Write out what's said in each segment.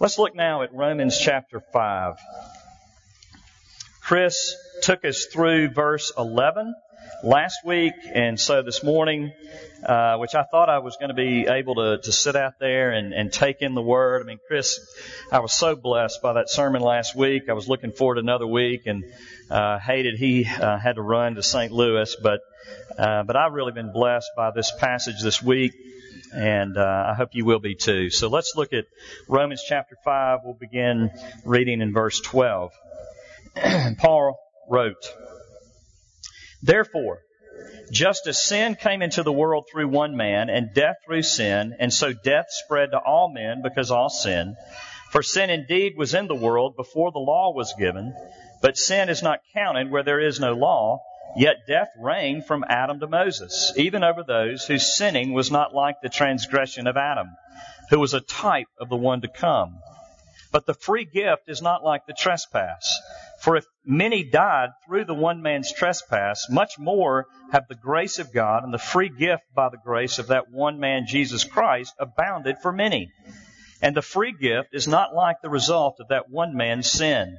Let's look now at Romans chapter 5. Chris took us through verse 11 last week, and so this morning, uh, which I thought I was going to be able to, to sit out there and, and take in the Word. I mean, Chris, I was so blessed by that sermon last week. I was looking forward to another week, and uh, hated he uh, had to run to St. Louis, but uh, but I've really been blessed by this passage this week, and uh, I hope you will be too. So let's look at Romans chapter five. We'll begin reading in verse twelve. Paul wrote. Therefore, just as sin came into the world through one man, and death through sin, and so death spread to all men because all sin. For sin indeed was in the world before the law was given, but sin is not counted where there is no law. Yet death reigned from Adam to Moses, even over those whose sinning was not like the transgression of Adam, who was a type of the one to come. But the free gift is not like the trespass. For if many died through the one man's trespass, much more have the grace of God and the free gift by the grace of that one man, Jesus Christ, abounded for many. And the free gift is not like the result of that one man's sin.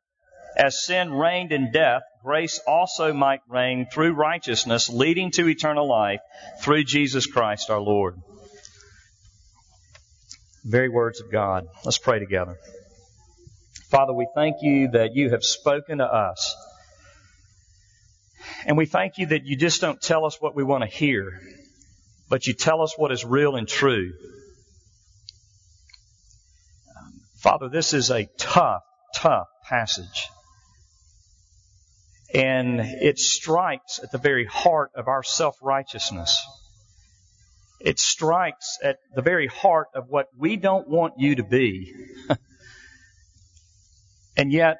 as sin reigned in death, grace also might reign through righteousness, leading to eternal life through Jesus Christ our Lord. Very words of God. Let's pray together. Father, we thank you that you have spoken to us. And we thank you that you just don't tell us what we want to hear, but you tell us what is real and true. Father, this is a tough, tough passage. And it strikes at the very heart of our self-righteousness. It strikes at the very heart of what we don't want you to be. And yet,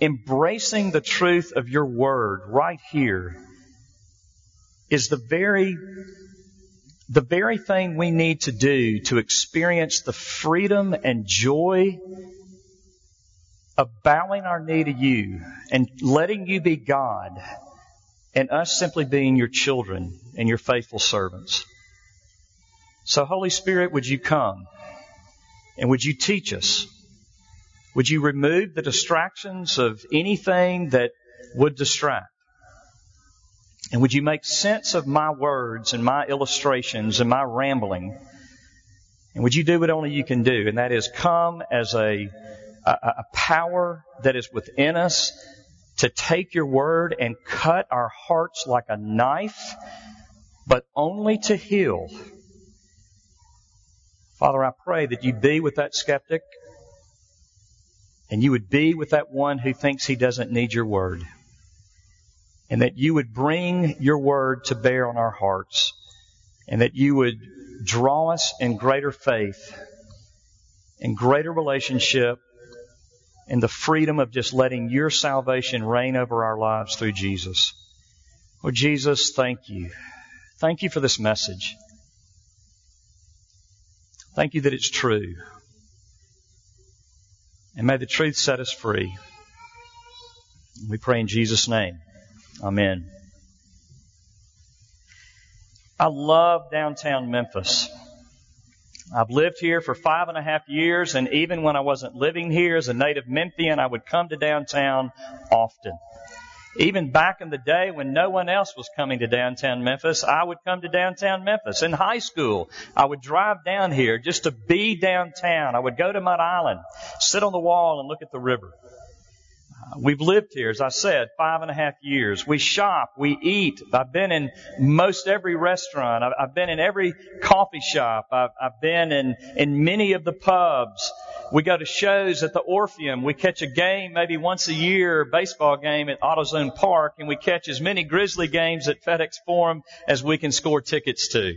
embracing the truth of your word right here is the very, the very thing we need to do to experience the freedom and joy of bowing our knee to you and letting you be God and us simply being your children and your faithful servants. So Holy Spirit, would you come and would you teach us? Would you remove the distractions of anything that would distract? And would you make sense of my words and my illustrations and my rambling? And would you do what only you can do? And that is come as a, a, a power that is within us to take your word and cut our hearts like a knife, but only to heal. Father, I pray that you be with that skeptic and you would be with that one who thinks he doesn't need your word. And that you would bring your word to bear on our hearts. And that you would draw us in greater faith, in greater relationship, in the freedom of just letting your salvation reign over our lives through Jesus. Lord Jesus, thank you. Thank you for this message. Thank you that it's true. And may the truth set us free. We pray in Jesus' name. Amen. I love downtown Memphis. I've lived here for five and a half years, and even when I wasn't living here as a native Memphian, I would come to downtown often. Even back in the day when no one else was coming to downtown Memphis, I would come to downtown Memphis. In high school, I would drive down here just to be downtown. I would go to Mud Island, sit on the wall and look at the river. We've lived here, as I said, five and a half years. We shop, we eat. I've been in most every restaurant. I've, I've been in every coffee shop. I've, I've been in, in many of the pubs. We go to shows at the Orpheum. We catch a game maybe once a year, baseball game at AutoZone Park, and we catch as many Grizzly games at FedEx Forum as we can score tickets to.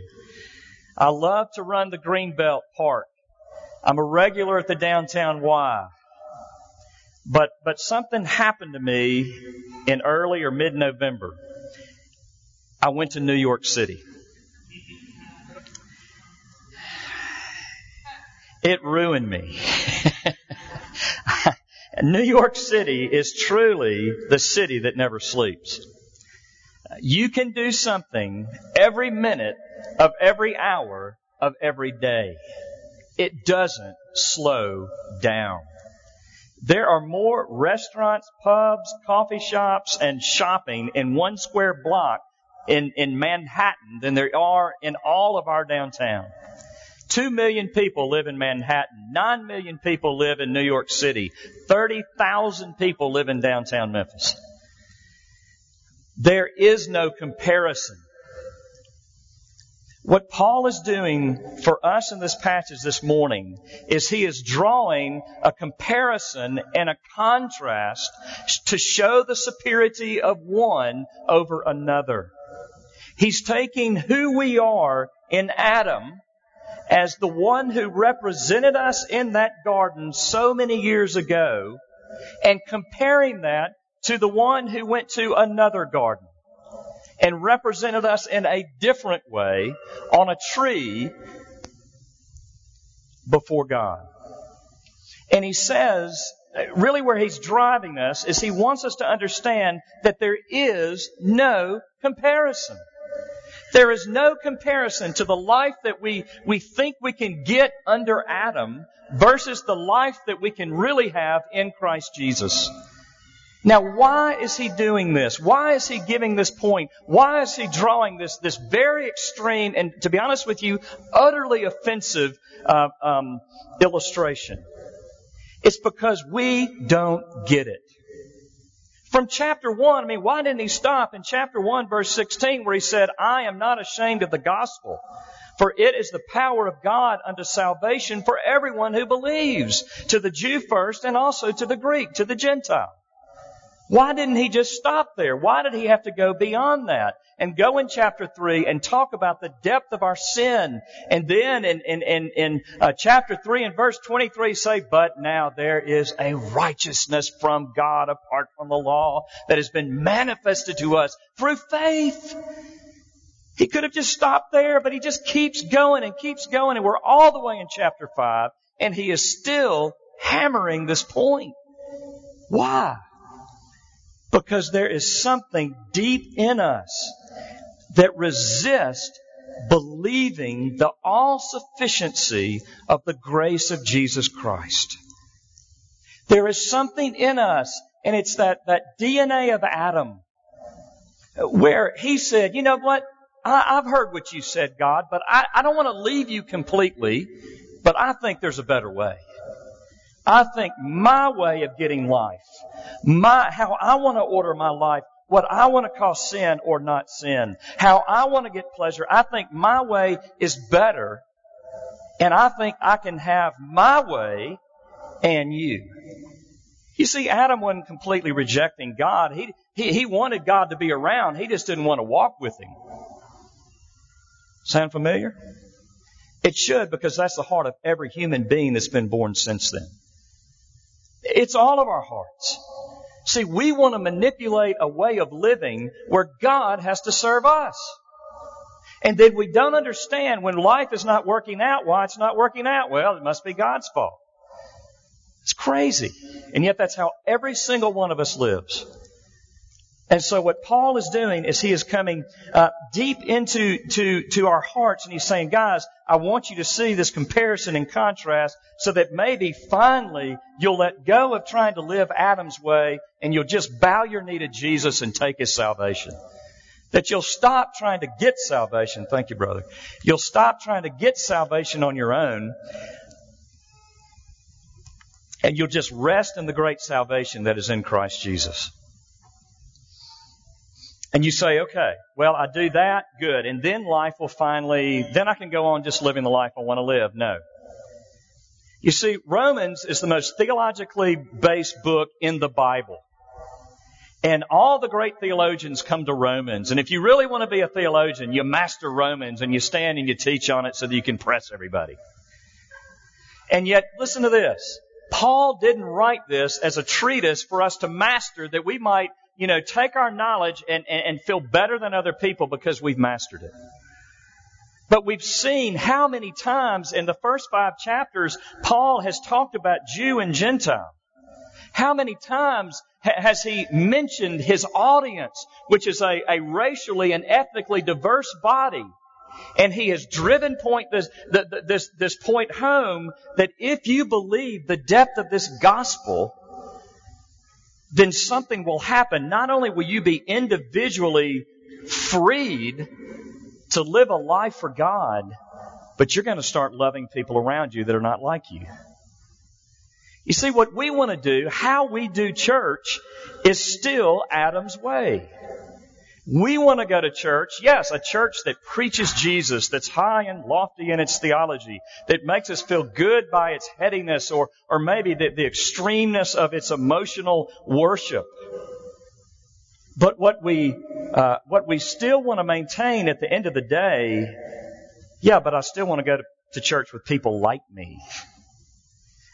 I love to run the Greenbelt Park. I'm a regular at the downtown Y. But, but something happened to me in early or mid November. I went to New York City. It ruined me. New York City is truly the city that never sleeps. You can do something every minute of every hour of every day. It doesn't slow down. There are more restaurants, pubs, coffee shops, and shopping in one square block in, in Manhattan than there are in all of our downtown. Two million people live in Manhattan. Nine million people live in New York City. 30,000 people live in downtown Memphis. There is no comparison what Paul is doing for us in this passage this morning is he is drawing a comparison and a contrast to show the superiority of one over another. He's taking who we are in Adam as the one who represented us in that garden so many years ago and comparing that to the one who went to another garden and represented us in a different way on a tree before God. And he says, really where he's driving us is he wants us to understand that there is no comparison. There is no comparison to the life that we, we think we can get under Adam versus the life that we can really have in Christ Jesus. Now, why is he doing this? Why is he giving this point? Why is he drawing this, this very extreme and, to be honest with you, utterly offensive uh, um, illustration? It's because we don't get it. From chapter 1, I mean, why didn't he stop in chapter 1, verse 16, where he said, I am not ashamed of the gospel, for it is the power of God unto salvation for everyone who believes, to the Jew first and also to the Greek, to the Gentile. Why didn't he just stop there? Why did he have to go beyond that and go in chapter 3 and talk about the depth of our sin? And then in, in, in, in uh, chapter 3 and verse 23 say, But now there is a righteousness from God apart from the law that has been manifested to us through faith. He could have just stopped there, but he just keeps going and keeps going. And we're all the way in chapter 5 and he is still hammering this point. Why? Because there is something deep in us that resists believing the all sufficiency of the grace of Jesus Christ. There is something in us, and it's that, that DNA of Adam, where he said, you know what? I, have heard what you said, God, but I, I don't want to leave you completely, but I think there's a better way. I think my way of getting life, my, how I want to order my life, what I want to call sin or not sin, how I want to get pleasure, I think my way is better. And I think I can have my way and you. You see, Adam wasn't completely rejecting God. He, he, he wanted God to be around. He just didn't want to walk with him. Sound familiar? It should because that's the heart of every human being that's been born since then. It's all of our hearts. See, we want to manipulate a way of living where God has to serve us. And then we don't understand when life is not working out why it's not working out. Well, it must be God's fault. It's crazy. And yet that's how every single one of us lives. And so what Paul is doing is he is coming uh, deep into to, to our hearts and he's saying, guys, I want you to see this comparison and contrast so that maybe finally you'll let go of trying to live Adam's way and you'll just bow your knee to Jesus and take his salvation. That you'll stop trying to get salvation. Thank you, brother. You'll stop trying to get salvation on your own And you'll just rest in the great salvation that is in Christ Jesus. And you say, okay, well, I do that, good. And then life will finally, then I can go on just living the life I want to live. No. You see, Romans is the most theologically based book in the Bible. And all the great theologians come to Romans. And if you really want to be a theologian, you master Romans and you stand and you teach on it so that you can press everybody. And yet, listen to this. Paul didn't write this as a treatise for us to master that we might, you know, take our knowledge and, and, and feel better than other people because we've mastered it. But we've seen how many times in the first five chapters Paul has talked about Jew and Gentile. How many times has he mentioned his audience, which is a, a racially and ethnically diverse body? And he has driven point this, this, this point home that if you believe the depth of this gospel, then something will happen. Not only will you be individually freed to live a life for God, but you're going to start loving people around you that are not like you. You see, what we want to do, how we do church, is still Adam's way. We want to go to church, yes, a church that preaches Jesus, that's high and lofty in its theology, that makes us feel good by its headiness or, or maybe the, the extremeness of its emotional worship. But what we, uh, what we still want to maintain at the end of the day, yeah, but I still want to go to, to church with people like me.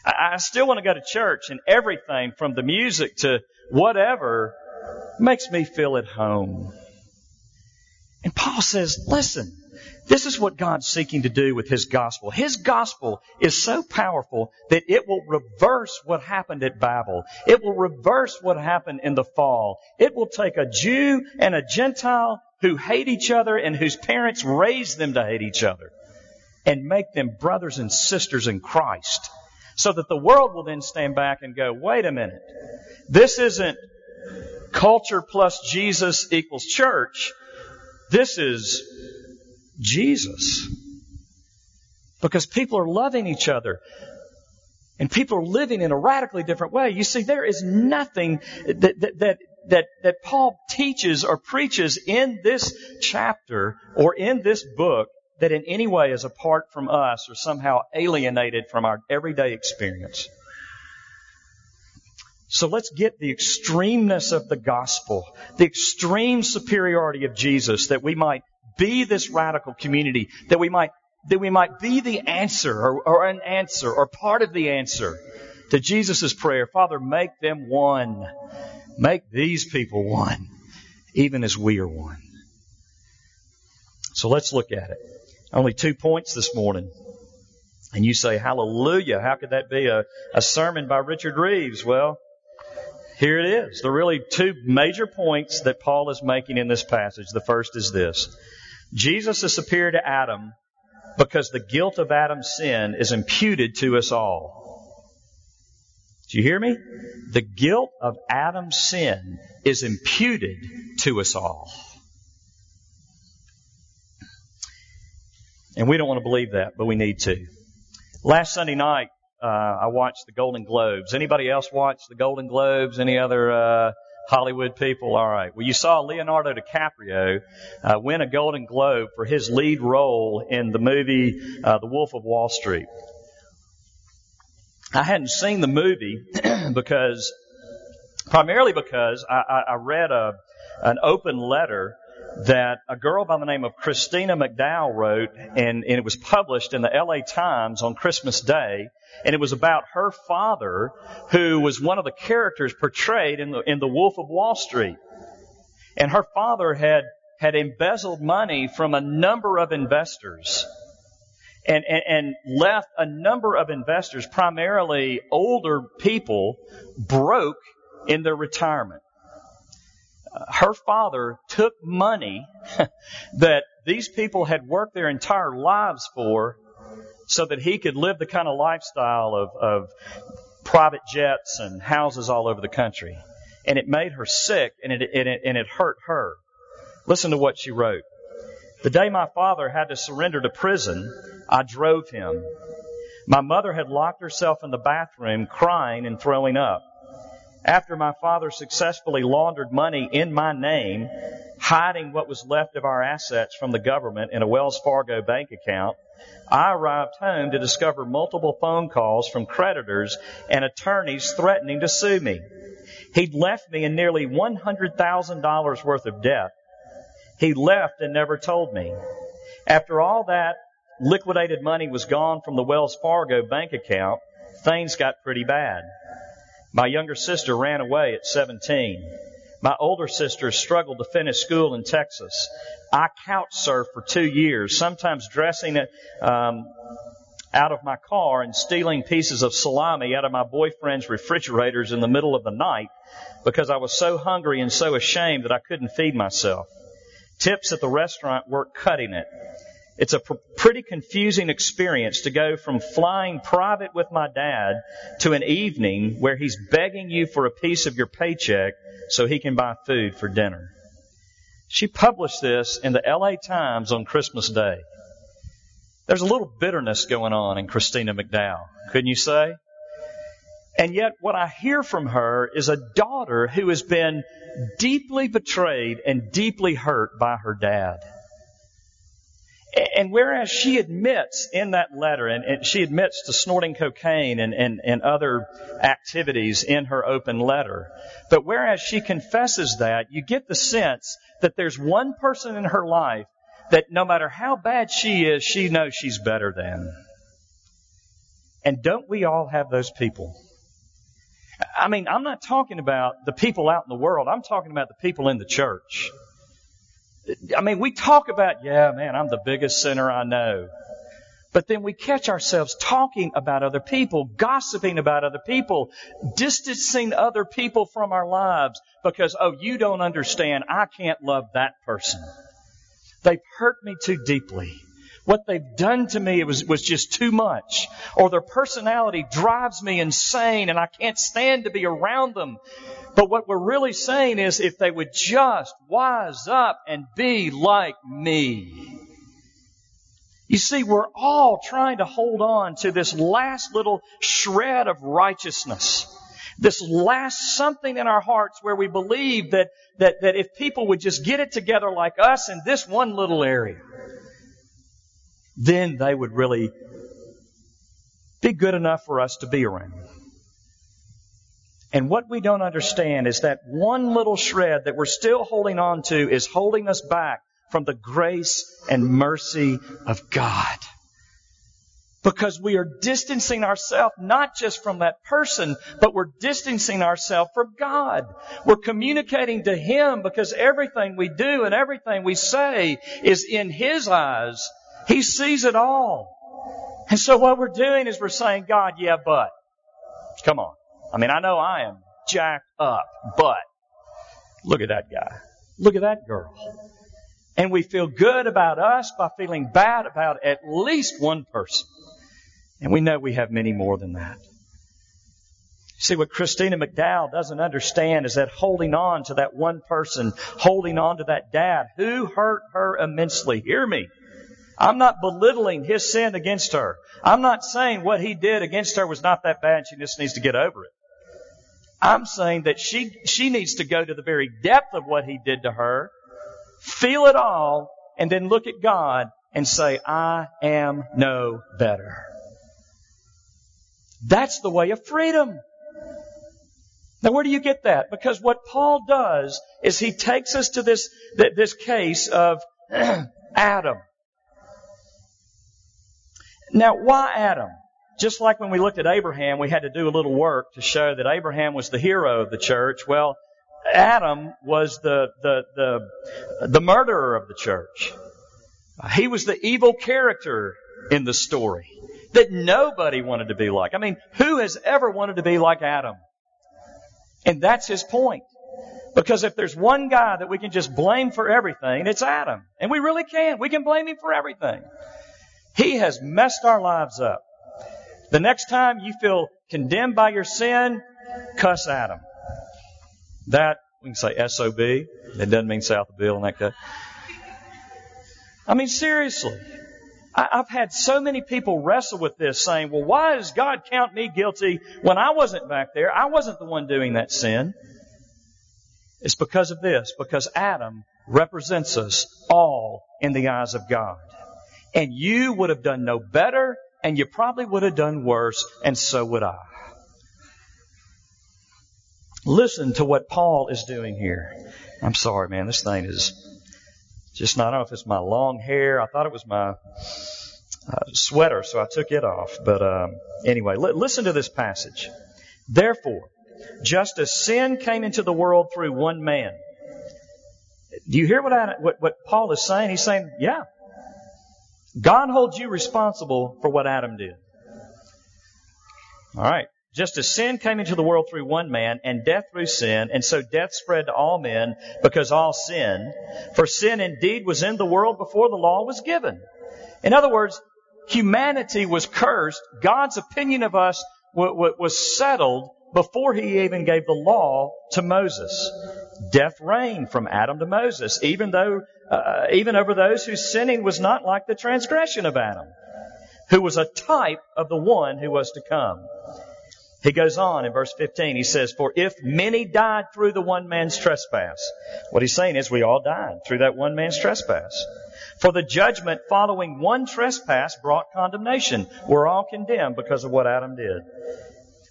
I, I still want to go to church and everything from the music to whatever makes me feel at home. And Paul says, listen, this is what God's seeking to do with His gospel. His gospel is so powerful that it will reverse what happened at Babel. It will reverse what happened in the fall. It will take a Jew and a Gentile who hate each other and whose parents raised them to hate each other and make them brothers and sisters in Christ. So that the world will then stand back and go, wait a minute. This isn't culture plus Jesus equals church. This is Jesus. Because people are loving each other. And people are living in a radically different way. You see, there is nothing that, that, that, that, that Paul teaches or preaches in this chapter or in this book that in any way is apart from us or somehow alienated from our everyday experience. So let's get the extremeness of the gospel, the extreme superiority of Jesus that we might be this radical community, that we might, that we might be the answer or, or an answer or part of the answer to Jesus' prayer. Father, make them one. Make these people one, even as we are one. So let's look at it. Only two points this morning. And you say, hallelujah. How could that be a, a sermon by Richard Reeves? Well, here it is. There are really two major points that Paul is making in this passage. The first is this. Jesus is superior to Adam because the guilt of Adam's sin is imputed to us all. Do you hear me? The guilt of Adam's sin is imputed to us all. And we don't want to believe that, but we need to. Last Sunday night, uh, I watched the Golden Globes. Anybody else watch the Golden Globes? Any other uh, Hollywood people? All right. Well, you saw Leonardo DiCaprio uh, win a Golden Globe for his lead role in the movie uh, The Wolf of Wall Street. I hadn't seen the movie because, primarily because I, I, I read a an open letter that a girl by the name of Christina McDowell wrote, and, and, it was published in the LA Times on Christmas Day, and it was about her father, who was one of the characters portrayed in the, in the Wolf of Wall Street. And her father had, had embezzled money from a number of investors. And, and, and left a number of investors, primarily older people, broke in their retirement uh, her father took money that these people had worked their entire lives for so that he could live the kind of lifestyle of, of private jets and houses all over the country. And it made her sick and it, and it, and it hurt her. Listen to what she wrote. The day my father had to surrender to prison, I drove him. My mother had locked herself in the bathroom crying and throwing up. After my father successfully laundered money in my name, hiding what was left of our assets from the government in a Wells Fargo bank account, I arrived home to discover multiple phone calls from creditors and attorneys threatening to sue me. He'd left me in nearly $100,000 worth of debt. He left and never told me. After all that liquidated money was gone from the Wells Fargo bank account, things got pretty bad. My younger sister ran away at 17. My older sister struggled to finish school in Texas. I couch surfed for two years, sometimes dressing um, out of my car and stealing pieces of salami out of my boyfriend's refrigerators in the middle of the night because I was so hungry and so ashamed that I couldn't feed myself. Tips at the restaurant weren't cutting it. It's a pr- pretty confusing experience to go from flying private with my dad to an evening where he's begging you for a piece of your paycheck so he can buy food for dinner. She published this in the LA Times on Christmas Day. There's a little bitterness going on in Christina McDowell, couldn't you say? And yet what I hear from her is a daughter who has been deeply betrayed and deeply hurt by her dad. And whereas she admits in that letter, and, and she admits to snorting cocaine and, and, and other activities in her open letter, but whereas she confesses that, you get the sense that there's one person in her life that no matter how bad she is, she knows she's better than. And don't we all have those people? I mean, I'm not talking about the people out in the world. I'm talking about the people in the church. I mean, we talk about, yeah, man, I'm the biggest sinner I know. But then we catch ourselves talking about other people, gossiping about other people, distancing other people from our lives because, oh, you don't understand. I can't love that person. They've hurt me too deeply. What they've done to me was, was just too much. Or their personality drives me insane and I can't stand to be around them. But what we're really saying is if they would just wise up and be like me. You see, we're all trying to hold on to this last little shred of righteousness. This last something in our hearts where we believe that, that, that if people would just get it together like us in this one little area, then they would really be good enough for us to be around. And what we don't understand is that one little shred that we're still holding on to is holding us back from the grace and mercy of God. Because we are distancing ourselves not just from that person, but we're distancing ourselves from God. We're communicating to Him because everything we do and everything we say is in His eyes. He sees it all. And so what we're doing is we're saying, God, yeah, but. Come on. I mean, I know I am jacked up, but look at that guy. Look at that girl. And we feel good about us by feeling bad about at least one person. And we know we have many more than that. See, what Christina McDowell doesn't understand is that holding on to that one person, holding on to that dad who hurt her immensely. Hear me. I'm not belittling his sin against her. I'm not saying what he did against her was not that bad. She just needs to get over it. I'm saying that she, she needs to go to the very depth of what he did to her, feel it all, and then look at God and say, I am no better. That's the way of freedom. Now where do you get that? Because what Paul does is he takes us to this, this case of Adam. Now why Adam? just like when we looked at Abraham, we had to do a little work to show that Abraham was the hero of the church. Well, Adam was the, the, the, the murderer of the church. He was the evil character in the story that nobody wanted to be like. I mean, who has ever wanted to be like Adam? And that's his point. Because if there's one guy that we can just blame for everything, it's Adam. And we really can. We can blame him for everything. He has messed our lives up. The next time you feel condemned by your sin, cuss at him. That, we can say SOB. It doesn't mean south of Bill and that guy. I mean, seriously. I've had so many people wrestle with this saying, well, why does God count me guilty when I wasn't back there? I wasn't the one doing that sin. It's because of this, because Adam represents us all in the eyes of God. And you would have done no better, and you probably would have done worse, and so would I. Listen to what Paul is doing here. I'm sorry, man. This thing is just not, I don't know if it's my long hair. I thought it was my uh, sweater, so I took it off. But um, anyway, li- listen to this passage. Therefore, just as sin came into the world through one man. Do you hear what, I, what, what Paul is saying? He's saying, yeah, God holds you responsible for what Adam did. All right. Just as sin came into the world through one man, and death through sin, and so death spread to all men because all sin. For sin indeed was in the world before the law was given. In other words, humanity was cursed. God's opinion of us was settled before he even gave the law to Moses. Death reigned from Adam to Moses, even though, uh, even over those whose sinning was not like the transgression of Adam, who was a type of the one who was to come. He goes on in verse 15. He says, For if many died through the one man's trespass, what he's saying is we all died through that one man's trespass. For the judgment following one trespass brought condemnation. We're all condemned because of what Adam did.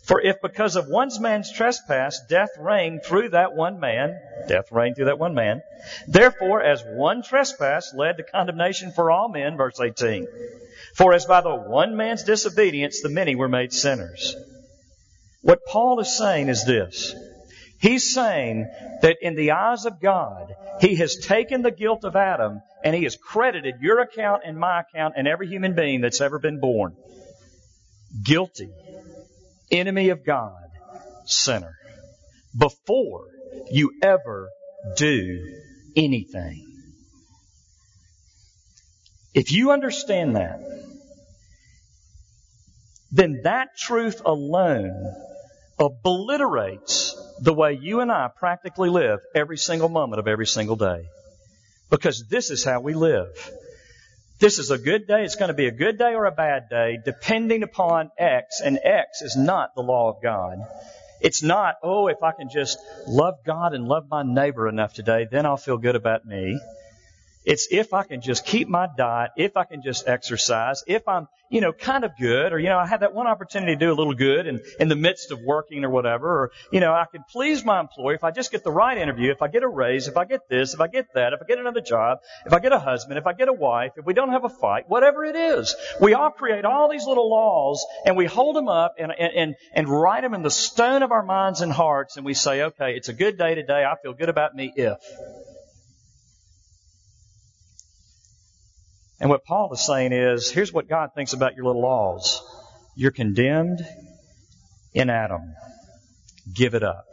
For if because of one man's trespass death reigned through that one man, death reigned through that one man, therefore as one trespass led to condemnation for all men, verse 18. For as by the one man's disobedience the many were made sinners. What Paul is saying is this. He's saying that in the eyes of God, He has taken the guilt of Adam and He has credited your account and my account and every human being that's ever been born. Guilty. Enemy of God. Sinner. Before you ever do anything. If you understand that, then that truth alone obliterates the way you and I practically live every single moment of every single day. Because this is how we live. This is a good day. It's going to be a good day or a bad day depending upon X, and X is not the law of God. It's not, oh, if I can just love God and love my neighbor enough today, then I'll feel good about me. It's if I can just keep my diet, if I can just exercise, if I'm, you know, kind of good, or, you know, I had that one opportunity to do a little good in, in the midst of working or whatever, or, you know, I can please my employer if I just get the right interview, if I get a raise, if I get this, if I get that, if I get another job, if I get a husband, if I get a wife, if we don't have a fight, whatever it is. We all create all these little laws and we hold them up and, and, and write them in the stone of our minds and hearts and we say, okay, it's a good day today. I feel good about me if. And what Paul is saying is, here's what God thinks about your little laws. You're condemned in Adam. Give it up.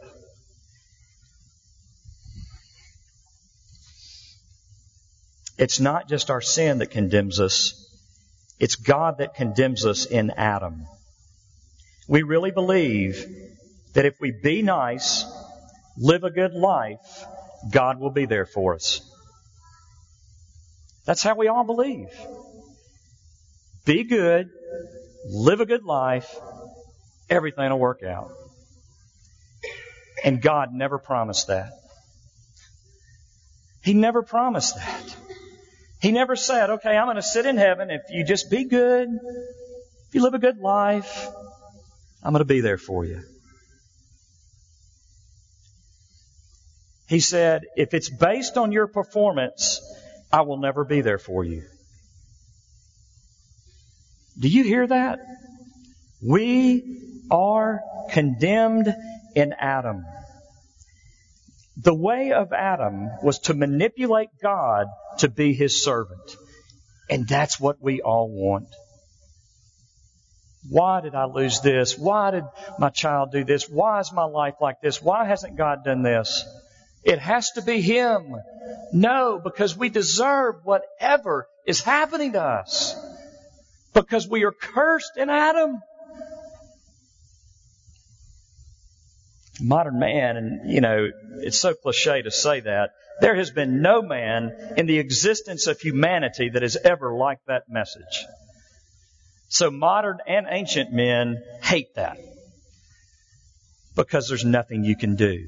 It's not just our sin that condemns us. It's God that condemns us in Adam. We really believe that if we be nice, live a good life, God will be there for us. That's how we all believe. Be good, live a good life, everything will work out. And God never promised that. He never promised that. He never said, okay, I'm going to sit in heaven if you just be good, if you live a good life, I'm going to be there for you. He said, if it's based on your performance, I will never be there for you. Do you hear that? We are condemned in Adam. The way of Adam was to manipulate God to be his servant. And that's what we all want. Why did I lose this? Why did my child do this? Why is my life like this? Why hasn't God done this? It has to be Him. No, because we deserve whatever is happening to us. Because we are cursed in Adam. modern man, and you know, it's so cliche to say that, there has been no man in the existence of humanity that has ever liked that message. So modern and ancient men hate that because there's nothing you can do.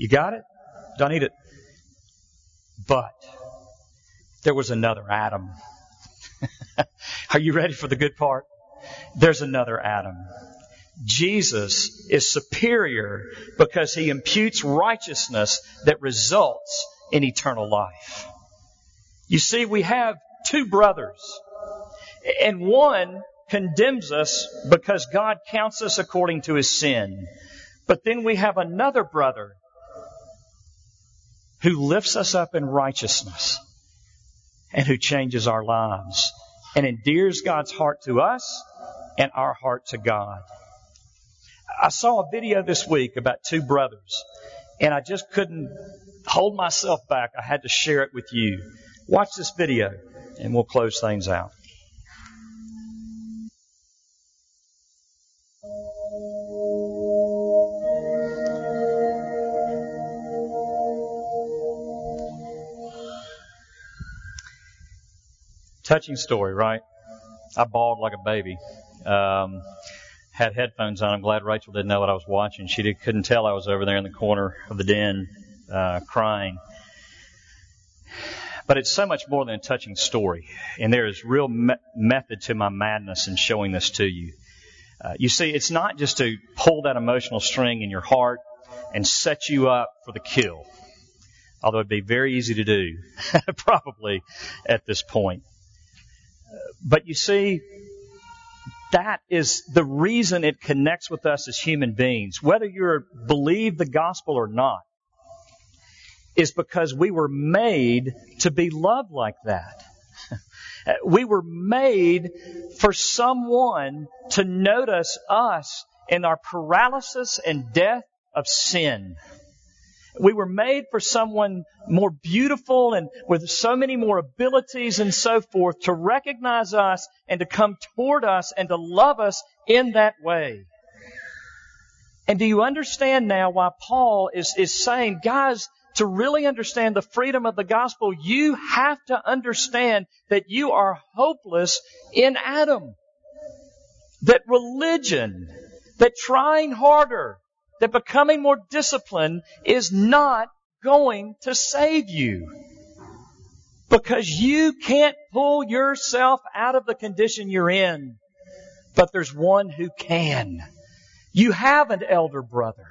You got it? Don't eat it. But there was another Adam. Are you ready for the good part? There's another Adam. Jesus is superior because he imputes righteousness that results in eternal life. You see, we have two brothers, and one condemns us because God counts us according to his sin. But then we have another brother who lifts us up in righteousness and who changes our lives and endears God's heart to us and our heart to God. I saw a video this week about two brothers, and I just couldn't hold myself back. I had to share it with you. Watch this video, and we'll close things out. Touching story, right? I bawled like a baby. Um, had headphones on. I'm glad Rachel didn't know what I was watching. She did, couldn't tell I was over there in the corner of the den uh, crying. But it's so much more than a touching story, and there is real me- method to my madness in showing this to you. Uh, you see, it's not just to pull that emotional string in your heart and set you up for the kill, although it'd be very easy to do, probably at this point. But you see, that is the reason it connects with us as human beings, whether you believe the gospel or not, is because we were made to be loved like that. we were made for someone to notice us in our paralysis and death of sin. We were made for someone more beautiful and with so many more abilities and so forth to recognize us and to come toward us and to love us in that way. And do you understand now why Paul is, is saying, guys, to really understand the freedom of the gospel, you have to understand that you are hopeless in Adam. That religion, that trying harder, that becoming more disciplined is not going to save you. Because you can't pull yourself out of the condition you're in. But there's one who can. You have an elder brother.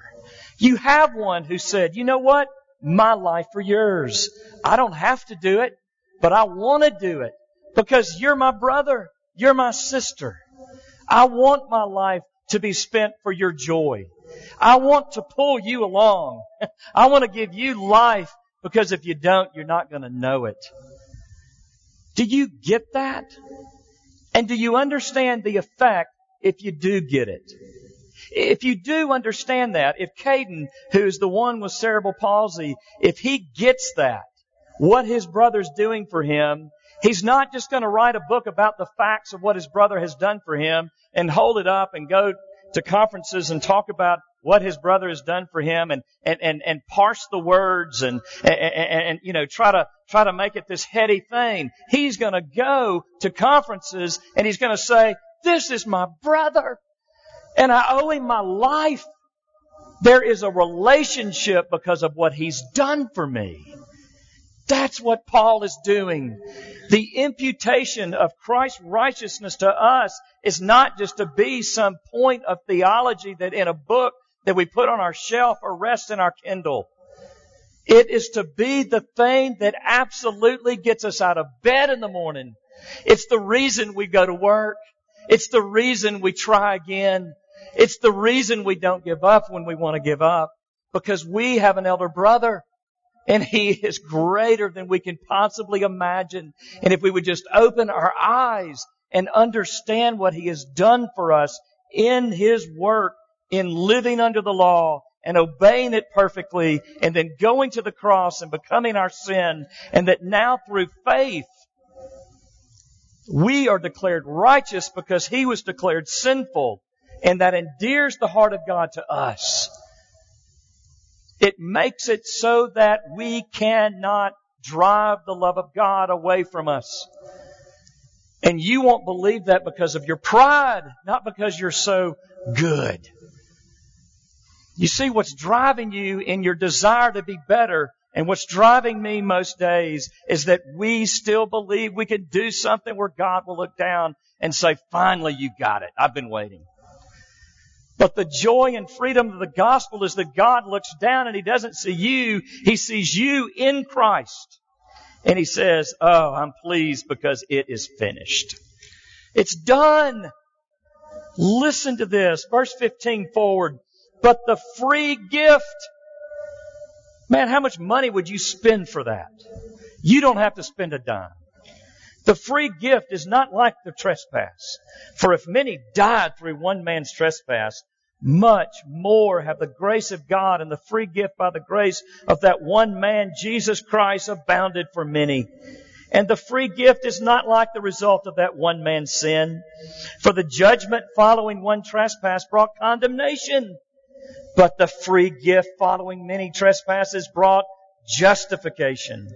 You have one who said, you know what? My life for yours. I don't have to do it, but I want to do it because you're my brother. You're my sister. I want my life to be spent for your joy. I want to pull you along. I want to give you life because if you don't, you're not going to know it. Do you get that? And do you understand the effect if you do get it? If you do understand that, if Caden, who's the one with cerebral palsy, if he gets that, what his brother's doing for him, he's not just going to write a book about the facts of what his brother has done for him and hold it up and go to conferences and talk about what his brother has done for him and, and, and, and parse the words and, and, and, you know, try to, try to make it this heady thing. He's gonna go to conferences and he's gonna say, this is my brother and I owe him my life. There is a relationship because of what he's done for me. That's what Paul is doing. The imputation of Christ's righteousness to us is not just to be some point of theology that in a book that we put on our shelf or rest in our Kindle. It is to be the thing that absolutely gets us out of bed in the morning. It's the reason we go to work. It's the reason we try again. It's the reason we don't give up when we want to give up. Because we have an elder brother and he is greater than we can possibly imagine. And if we would just open our eyes and understand what he has done for us in his work, in living under the law and obeying it perfectly and then going to the cross and becoming our sin and that now through faith we are declared righteous because he was declared sinful and that endears the heart of God to us. It makes it so that we cannot drive the love of God away from us. And you won't believe that because of your pride, not because you're so good. You see, what's driving you in your desire to be better and what's driving me most days is that we still believe we can do something where God will look down and say, finally you got it. I've been waiting. But the joy and freedom of the gospel is that God looks down and He doesn't see you. He sees you in Christ. And He says, Oh, I'm pleased because it is finished. It's done. Listen to this. Verse 15 forward. But the free gift. Man, how much money would you spend for that? You don't have to spend a dime. The free gift is not like the trespass. For if many died through one man's trespass, much more have the grace of God and the free gift by the grace of that one man, Jesus Christ, abounded for many. And the free gift is not like the result of that one man's sin. For the judgment following one trespass brought condemnation. But the free gift following many trespasses brought justification.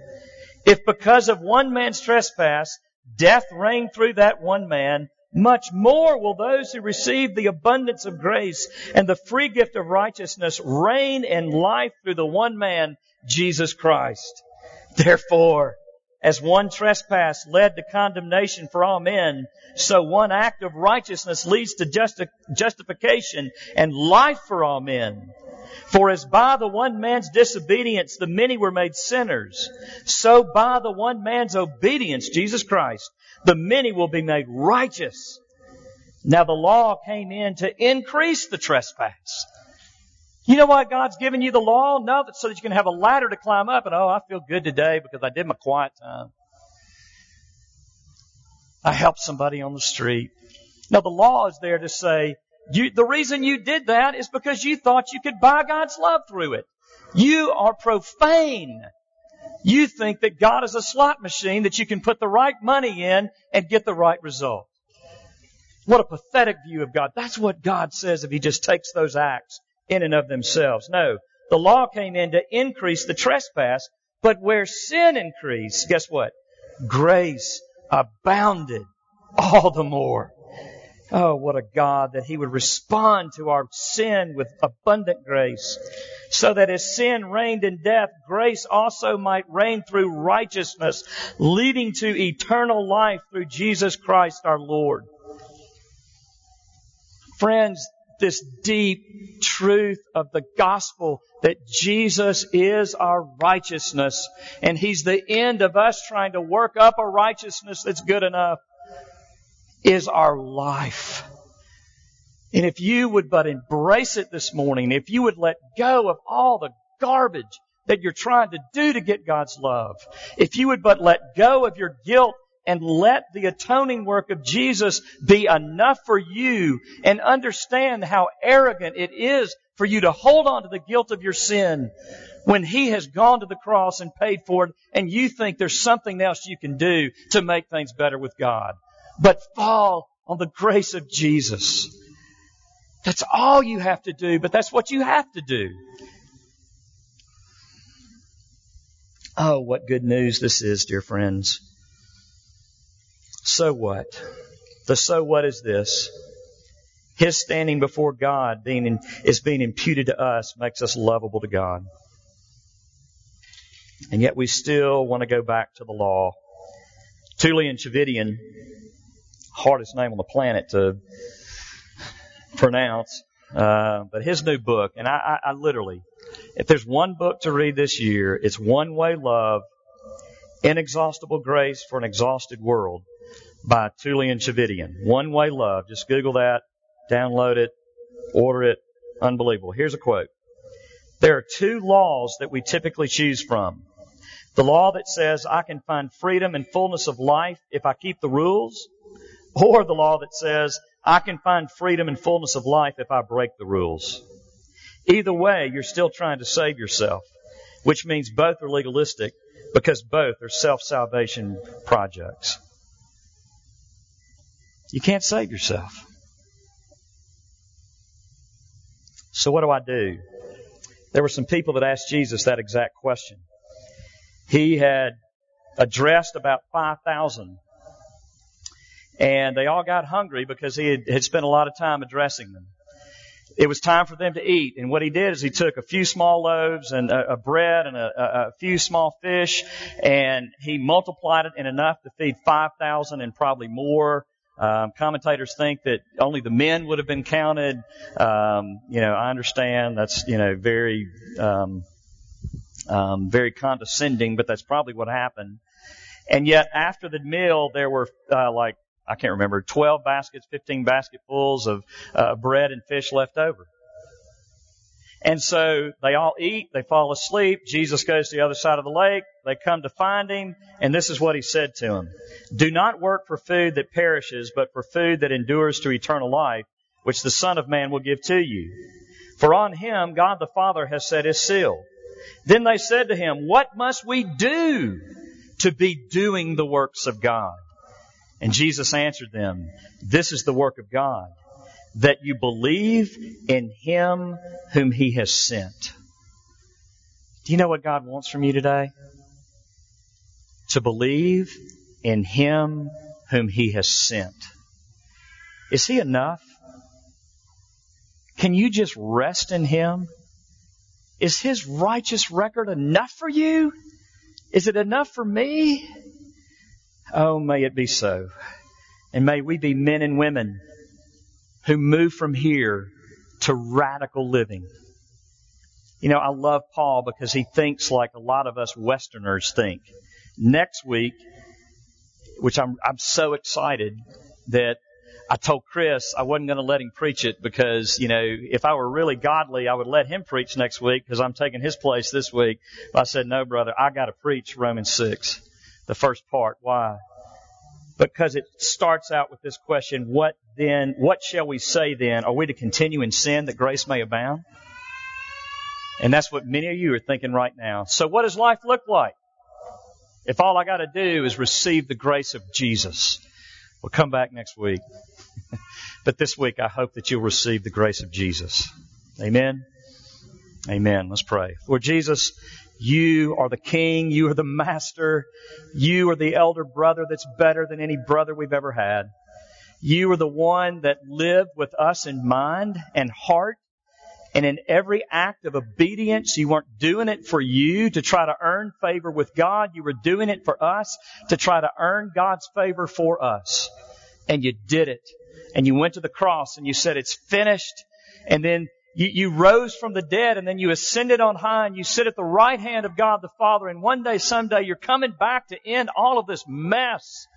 If because of one man's trespass, death reigned through that one man, much more will those who receive the abundance of grace and the free gift of righteousness reign in life through the one man, Jesus Christ. Therefore, as one trespass led to condemnation for all men, so one act of righteousness leads to justi- justification and life for all men. For as by the one man's disobedience the many were made sinners, so by the one man's obedience, Jesus Christ, the many will be made righteous. Now the law came in to increase the trespass. You know why God's given you the law? No, so that you can have a ladder to climb up and, oh, I feel good today because I did my quiet time. I helped somebody on the street. Now the law is there to say, you, the reason you did that is because you thought you could buy God's love through it. You are profane you think that God is a slot machine that you can put the right money in and get the right result. What a pathetic view of God. That's what God says if He just takes those acts in and of themselves. No. The law came in to increase the trespass, but where sin increased, guess what? Grace abounded all the more. Oh, what a God that He would respond to our sin with abundant grace, so that as sin reigned in death, grace also might reign through righteousness, leading to eternal life through Jesus Christ our Lord. Friends, this deep truth of the gospel that Jesus is our righteousness, and He's the end of us trying to work up a righteousness that's good enough is our life. And if you would but embrace it this morning, if you would let go of all the garbage that you're trying to do to get God's love, if you would but let go of your guilt and let the atoning work of Jesus be enough for you and understand how arrogant it is for you to hold on to the guilt of your sin when He has gone to the cross and paid for it and you think there's something else you can do to make things better with God but fall on the grace of Jesus. That's all you have to do, but that's what you have to do. Oh, what good news this is, dear friends. So what? The so what is this? His standing before God being in, is being imputed to us makes us lovable to God. And yet we still want to go back to the law. Tullian Tchividjian hardest name on the planet to pronounce. Uh, but his new book, and I, I, I literally, if there's one book to read this year, it's One Way Love, Inexhaustible Grace for an Exhausted World by Tullian Tchividjian. One Way Love. Just Google that, download it, order it. Unbelievable. Here's a quote. There are two laws that we typically choose from. The law that says I can find freedom and fullness of life if I keep the rules, or the law that says, I can find freedom and fullness of life if I break the rules. Either way, you're still trying to save yourself, which means both are legalistic because both are self-salvation projects. You can't save yourself. So what do I do? There were some people that asked Jesus that exact question. He had addressed about 5,000 and they all got hungry because he had, had spent a lot of time addressing them. It was time for them to eat, and what he did is he took a few small loaves and a, a bread and a, a, a few small fish, and he multiplied it in enough to feed 5,000 and probably more. Um, commentators think that only the men would have been counted. Um, you know, I understand that's you know very um, um, very condescending, but that's probably what happened. And yet, after the meal, there were uh, like I can't remember, 12 baskets, 15 basketfuls of uh, bread and fish left over. And so they all eat, they fall asleep. Jesus goes to the other side of the lake. They come to find him, and this is what he said to them. Do not work for food that perishes, but for food that endures to eternal life, which the Son of Man will give to you. For on him God the Father has set his seal. Then they said to him, What must we do to be doing the works of God? And Jesus answered them, This is the work of God, that you believe in Him whom He has sent. Do you know what God wants from you today? To believe in Him whom He has sent. Is He enough? Can you just rest in Him? Is His righteous record enough for you? Is it enough for me? Oh, may it be so. And may we be men and women who move from here to radical living. You know, I love Paul because he thinks like a lot of us Westerners think. Next week, which I'm, I'm so excited that I told Chris I wasn't going to let him preach it because, you know, if I were really godly, I would let him preach next week because I'm taking his place this week. But I said, no, brother, I got to preach Romans 6 the first part. Why? Because it starts out with this question, what then, what shall we say then? Are we to continue in sin that grace may abound? And that's what many of you are thinking right now. So what does life look like? If all I gotta do is receive the grace of Jesus. We'll come back next week. but this week I hope that you'll receive the grace of Jesus. Amen. Amen. Let's pray. Lord Jesus, you are the king. You are the master. You are the elder brother that's better than any brother we've ever had. You are the one that lived with us in mind and heart. And in every act of obedience, you weren't doing it for you to try to earn favor with God. You were doing it for us to try to earn God's favor for us. And you did it. And you went to the cross and you said, it's finished. And then you, you rose from the dead and then you ascended on high and you sit at the right hand of God the Father. And one day, someday, you're coming back to end all of this mess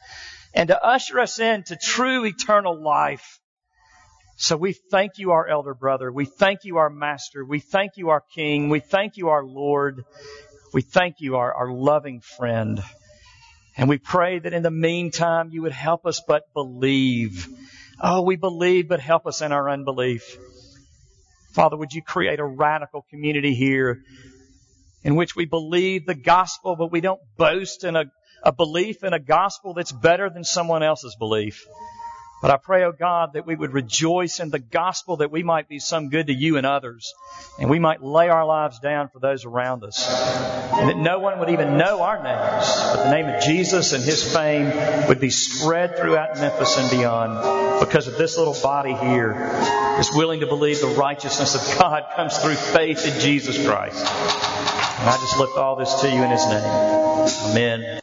and to usher us into true eternal life. So we thank you, our elder brother. We thank you, our master. We thank you, our king. We thank you, our Lord. We thank you, our, our loving friend. And we pray that in the meantime you would help us but believe. Oh, we believe, but help us in our unbelief. Father, would you create a radical community here in which we believe the gospel, but we don't boast in a, a belief in a gospel that's better than someone else's belief. But I pray, oh God, that we would rejoice in the gospel that we might be some good to you and others. And we might lay our lives down for those around us. And that no one would even know our names. But the name of Jesus and his fame would be spread throughout Memphis and beyond because of this little body here is willing to believe the righteousness of God comes through faith in Jesus Christ. And I just lift all this to you in his name. Amen.